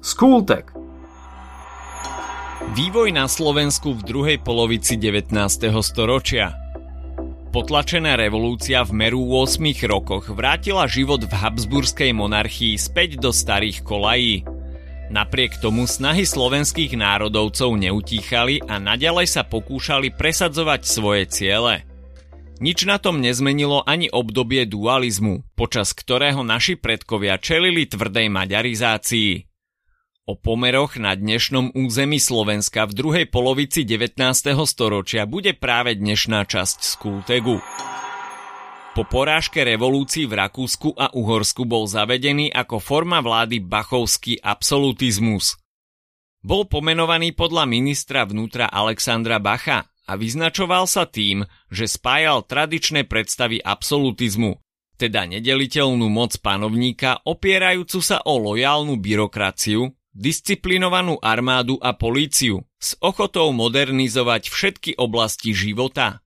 Skultek. Vývoj na Slovensku v druhej polovici 19. storočia Potlačená revolúcia v meru 8 rokoch vrátila život v Habsburskej monarchii späť do starých kolají. Napriek tomu snahy slovenských národovcov neutíchali a naďalej sa pokúšali presadzovať svoje ciele. Nič na tom nezmenilo ani obdobie dualizmu, počas ktorého naši predkovia čelili tvrdej maďarizácii. O pomeroch na dnešnom území Slovenska v druhej polovici 19. storočia bude práve dnešná časť Skultegu. Po porážke revolúcií v Rakúsku a Uhorsku bol zavedený ako forma vlády bachovský absolutizmus. Bol pomenovaný podľa ministra vnútra Alexandra Bacha a vyznačoval sa tým, že spájal tradičné predstavy absolutizmu, teda nedeliteľnú moc panovníka opierajúcu sa o lojálnu byrokraciu, disciplinovanú armádu a políciu s ochotou modernizovať všetky oblasti života.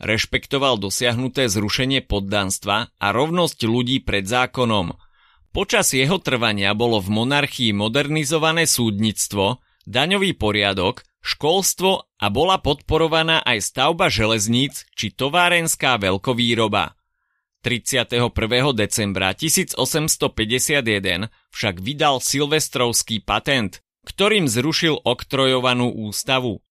Rešpektoval dosiahnuté zrušenie poddanstva a rovnosť ľudí pred zákonom. Počas jeho trvania bolo v monarchii modernizované súdnictvo, daňový poriadok, školstvo a bola podporovaná aj stavba železníc či továrenská veľkovýroba. 31. decembra 1851 však vydal silvestrovský patent, ktorým zrušil oktrojovanú ústavu.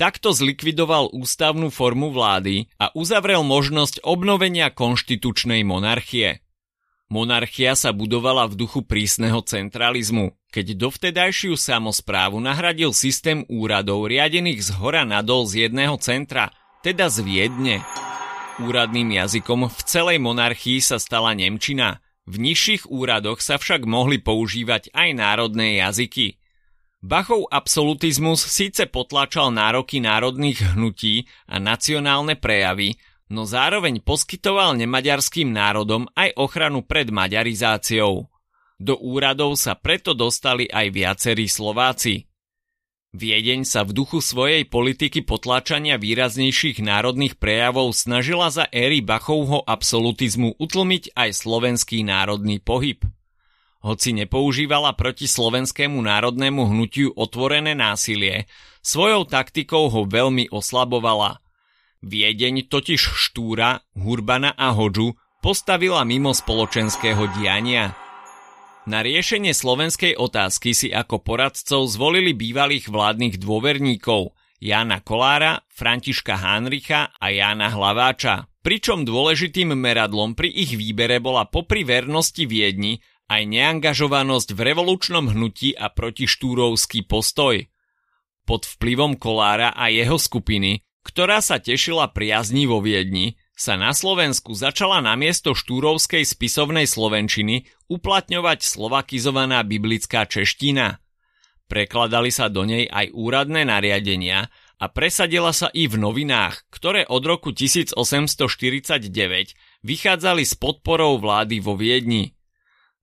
Takto zlikvidoval ústavnú formu vlády a uzavrel možnosť obnovenia konštitučnej monarchie. Monarchia sa budovala v duchu prísneho centralizmu, keď dovtedajšiu samozprávu nahradil systém úradov riadených z hora nadol z jedného centra, teda z Viedne. Úradným jazykom v celej monarchii sa stala Nemčina, v nižších úradoch sa však mohli používať aj národné jazyky. Bachov absolutizmus síce potlačal nároky národných hnutí a nacionálne prejavy, no zároveň poskytoval nemaďarským národom aj ochranu pred maďarizáciou. Do úradov sa preto dostali aj viacerí Slováci. Viedeň sa v duchu svojej politiky potláčania výraznejších národných prejavov snažila za éry Bachovho absolutizmu utlmiť aj slovenský národný pohyb. Hoci nepoužívala proti slovenskému národnému hnutiu otvorené násilie, svojou taktikou ho veľmi oslabovala – Viedeň totiž Štúra, Hurbana a Hodžu postavila mimo spoločenského diania. Na riešenie slovenskej otázky si ako poradcov zvolili bývalých vládnych dôverníkov Jána Kolára, Františka Hánricha a Jána Hlaváča. Pričom dôležitým meradlom pri ich výbere bola popri vernosti Viedni aj neangažovanosť v revolučnom hnutí a protištúrovský postoj. Pod vplyvom Kolára a jeho skupiny ktorá sa tešila priazni vo Viedni, sa na Slovensku začala namiesto štúrovskej spisovnej slovenčiny uplatňovať slovakizovaná biblická čeština. Prekladali sa do nej aj úradné nariadenia a presadila sa i v novinách, ktoré od roku 1849 vychádzali s podporou vlády vo Viedni.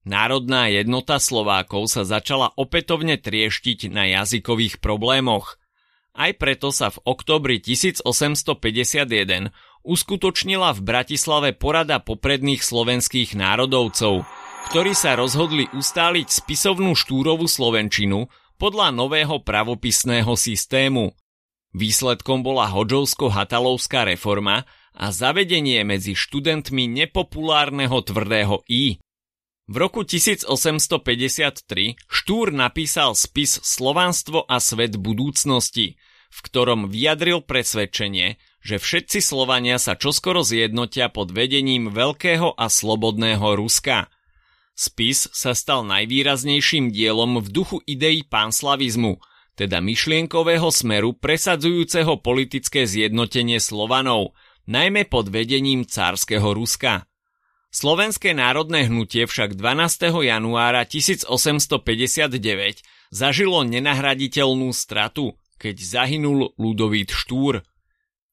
Národná jednota Slovákov sa začala opätovne trieštiť na jazykových problémoch – aj preto sa v oktobri 1851 uskutočnila v Bratislave porada popredných slovenských národovcov, ktorí sa rozhodli ustáliť spisovnú štúrovú slovenčinu podľa nového pravopisného systému. Výsledkom bola Hodžovsko-Hatalovská reforma a zavedenie medzi študentmi nepopulárneho tvrdého I. V roku 1853 Štúr napísal spis Slovanstvo a svet budúcnosti, v ktorom vyjadril presvedčenie, že všetci Slovania sa čoskoro zjednotia pod vedením veľkého a slobodného Ruska. Spis sa stal najvýraznejším dielom v duchu ideí panslavizmu, teda myšlienkového smeru presadzujúceho politické zjednotenie Slovanov, najmä pod vedením cárskeho Ruska. Slovenské národné hnutie však 12. januára 1859 zažilo nenahraditeľnú stratu, keď zahynul Ludovít Štúr.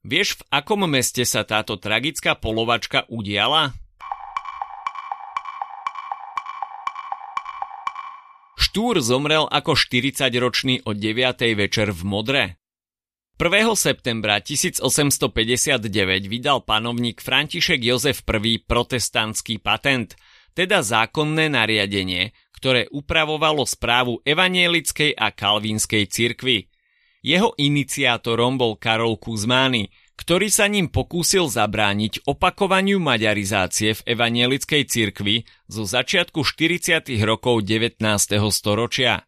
Vieš, v akom meste sa táto tragická polovačka udiala? Štúr zomrel ako 40-ročný o 9. večer v Modre. 1. septembra 1859 vydal panovník František Jozef I protestantský patent, teda zákonné nariadenie, ktoré upravovalo správu evanielickej a kalvínskej cirkvy. Jeho iniciátorom bol Karol Kuzmány, ktorý sa ním pokúsil zabrániť opakovaniu maďarizácie v evanielickej cirkvi zo začiatku 40. rokov 19. storočia.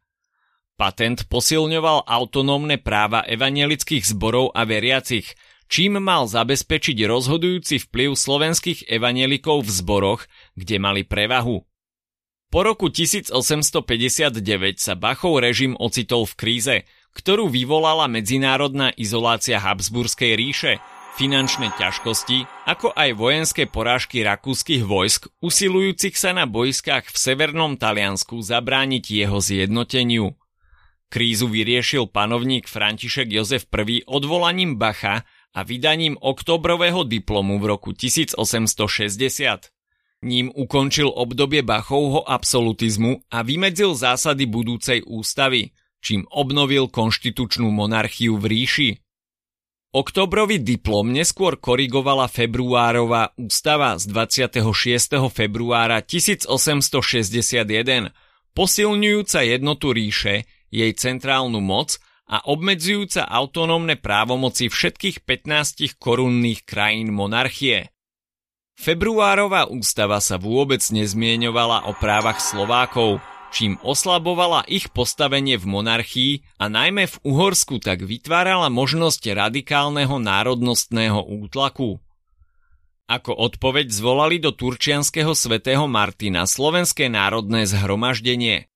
Patent posilňoval autonómne práva evanielických zborov a veriacich, čím mal zabezpečiť rozhodujúci vplyv slovenských evanielikov v zboroch, kde mali prevahu. Po roku 1859 sa Bachov režim ocitol v kríze, ktorú vyvolala medzinárodná izolácia Habsburskej ríše, finančné ťažkosti, ako aj vojenské porážky rakúskych vojsk, usilujúcich sa na bojskách v severnom Taliansku zabrániť jeho zjednoteniu. Krízu vyriešil panovník František Jozef I odvolaním Bacha a vydaním oktobrového diplomu v roku 1860. Ním ukončil obdobie Bachovho absolutizmu a vymedzil zásady budúcej ústavy, čím obnovil konštitučnú monarchiu v ríši. Oktobrový diplom neskôr korigovala februárová ústava z 26. februára 1861, posilňujúca jednotu ríše, jej centrálnu moc a obmedzujúca autonómne právomoci všetkých 15 korunných krajín monarchie. Februárová ústava sa vôbec nezmieňovala o právach Slovákov, čím oslabovala ich postavenie v monarchii a najmä v Uhorsku tak vytvárala možnosť radikálneho národnostného útlaku. Ako odpoveď zvolali do Turčianského svätého Martina Slovenské národné zhromaždenie.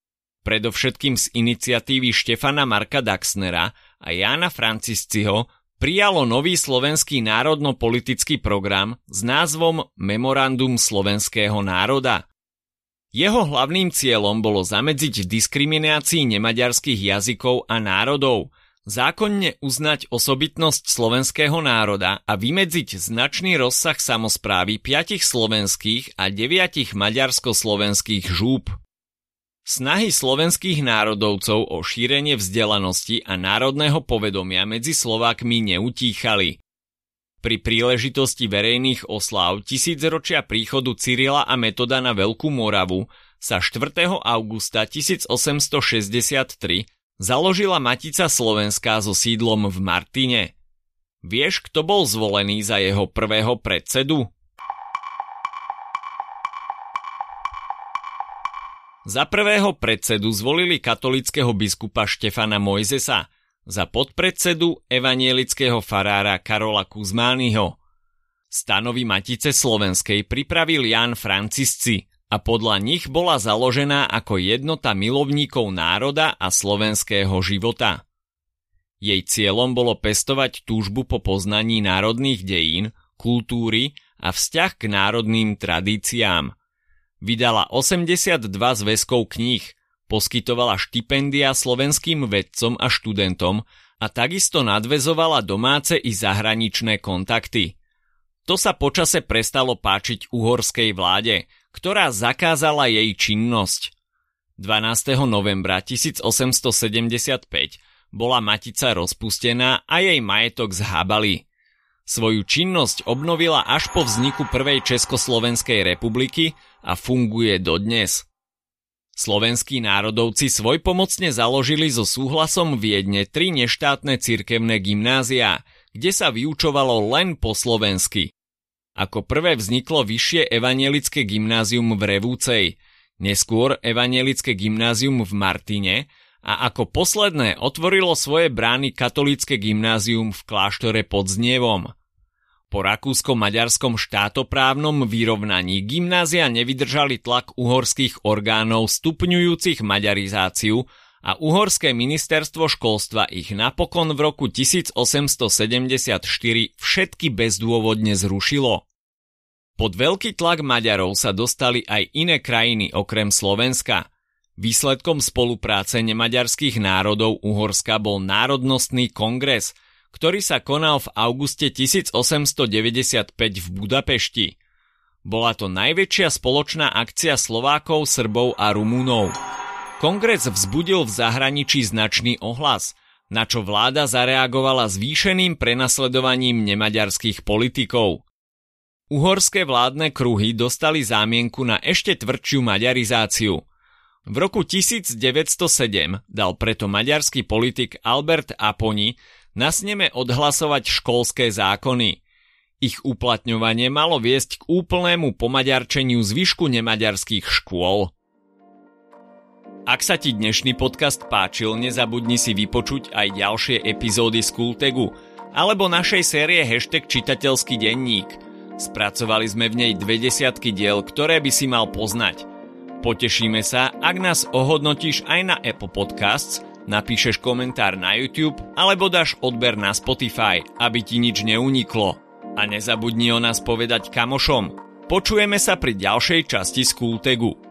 Predovšetkým z iniciatívy Štefana Marka Daxnera a Jána Francisciho prijalo nový slovenský národno-politický program s názvom Memorandum slovenského národa. Jeho hlavným cieľom bolo zamedziť diskriminácii nemaďarských jazykov a národov, zákonne uznať osobitnosť slovenského národa a vymedziť značný rozsah samozprávy piatich slovenských a deviatich maďarsko-slovenských žúb. Snahy slovenských národovcov o šírenie vzdelanosti a národného povedomia medzi Slovákmi neutíchali. Pri príležitosti verejných oslav tisícročia príchodu Cyrila a Metoda na Veľkú Moravu sa 4. augusta 1863 založila Matica Slovenská so sídlom v Martine. Vieš, kto bol zvolený za jeho prvého predsedu? Za prvého predsedu zvolili katolického biskupa Štefana Mojzesa, za podpredsedu evanielického farára Karola Kuzmányho. Stanovy Matice Slovenskej pripravil Jan Francisci a podľa nich bola založená ako jednota milovníkov národa a slovenského života. Jej cieľom bolo pestovať túžbu po poznaní národných dejín, kultúry a vzťah k národným tradíciám – Vydala 82 zväzkov kníh, poskytovala štipendia slovenským vedcom a študentom a takisto nadvezovala domáce i zahraničné kontakty. To sa počase prestalo páčiť uhorskej vláde, ktorá zakázala jej činnosť. 12. novembra 1875 bola Matica rozpustená a jej majetok zhábali. Svoju činnosť obnovila až po vzniku Prvej Československej republiky a funguje dodnes. Slovenskí národovci svojpomocne založili so súhlasom Viedne tri neštátne cirkevné gymnázia, kde sa vyučovalo len po slovensky. Ako prvé vzniklo vyššie evanielické gymnázium v Revúcej, neskôr evanielické gymnázium v Martine a ako posledné otvorilo svoje brány katolícke gymnázium v kláštore pod Znievom. Po rakúsko-maďarskom štátoprávnom vyrovnaní gymnázia nevydržali tlak uhorských orgánov stupňujúcich maďarizáciu a uhorské ministerstvo školstva ich napokon v roku 1874 všetky bezdôvodne zrušilo. Pod veľký tlak Maďarov sa dostali aj iné krajiny okrem Slovenska. Výsledkom spolupráce nemaďarských národov Uhorska bol Národnostný kongres – ktorý sa konal v auguste 1895 v Budapešti. Bola to najväčšia spoločná akcia Slovákov, Srbov a Rumúnov. Kongres vzbudil v zahraničí značný ohlas, na čo vláda zareagovala zvýšeným prenasledovaním nemaďarských politikov. Uhorské vládne kruhy dostali zámienku na ešte tvrdšiu maďarizáciu. V roku 1907 dal preto maďarský politik Albert Aponi na sneme odhlasovať školské zákony. Ich uplatňovanie malo viesť k úplnému pomaďarčeniu zvyšku nemaďarských škôl. Ak sa ti dnešný podcast páčil, nezabudni si vypočuť aj ďalšie epizódy z Kultegu alebo našej série hashtag čitateľský denník. Spracovali sme v nej dve desiatky diel, ktoré by si mal poznať – Potešíme sa, ak nás ohodnotíš aj na Apple Podcasts, napíšeš komentár na YouTube alebo dáš odber na Spotify, aby ti nič neuniklo. A nezabudni o nás povedať kamošom. Počujeme sa pri ďalšej časti Skultegu.